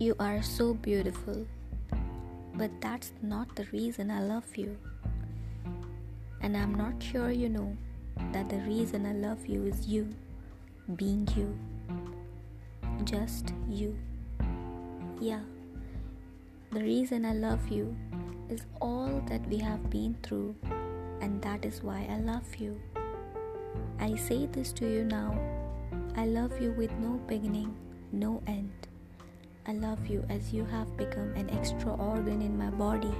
You are so beautiful, but that's not the reason I love you. And I'm not sure you know that the reason I love you is you, being you, just you. Yeah, the reason I love you is all that we have been through, and that is why I love you. I say this to you now, I love you with no beginning, no end. I love you as you have become an extra organ in my body.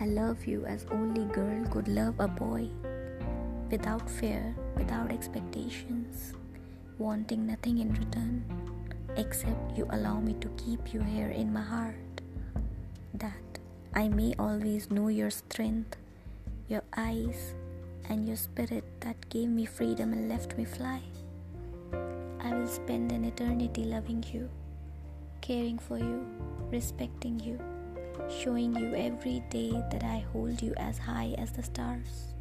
I love you as only girl could love a boy, without fear, without expectations, wanting nothing in return, except you allow me to keep you here in my heart, that I may always know your strength, your eyes, and your spirit that gave me freedom and left me fly. I will spend an eternity loving you caring for you, respecting you, showing you every day that I hold you as high as the stars.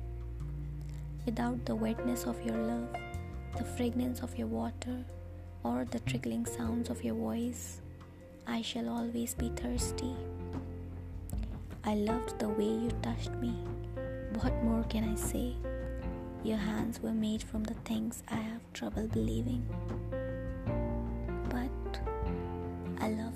Without the wetness of your love, the fragrance of your water, or the trickling sounds of your voice, I shall always be thirsty. I loved the way you touched me. What more can I say? Your hands were made from the things I have trouble believing. Hello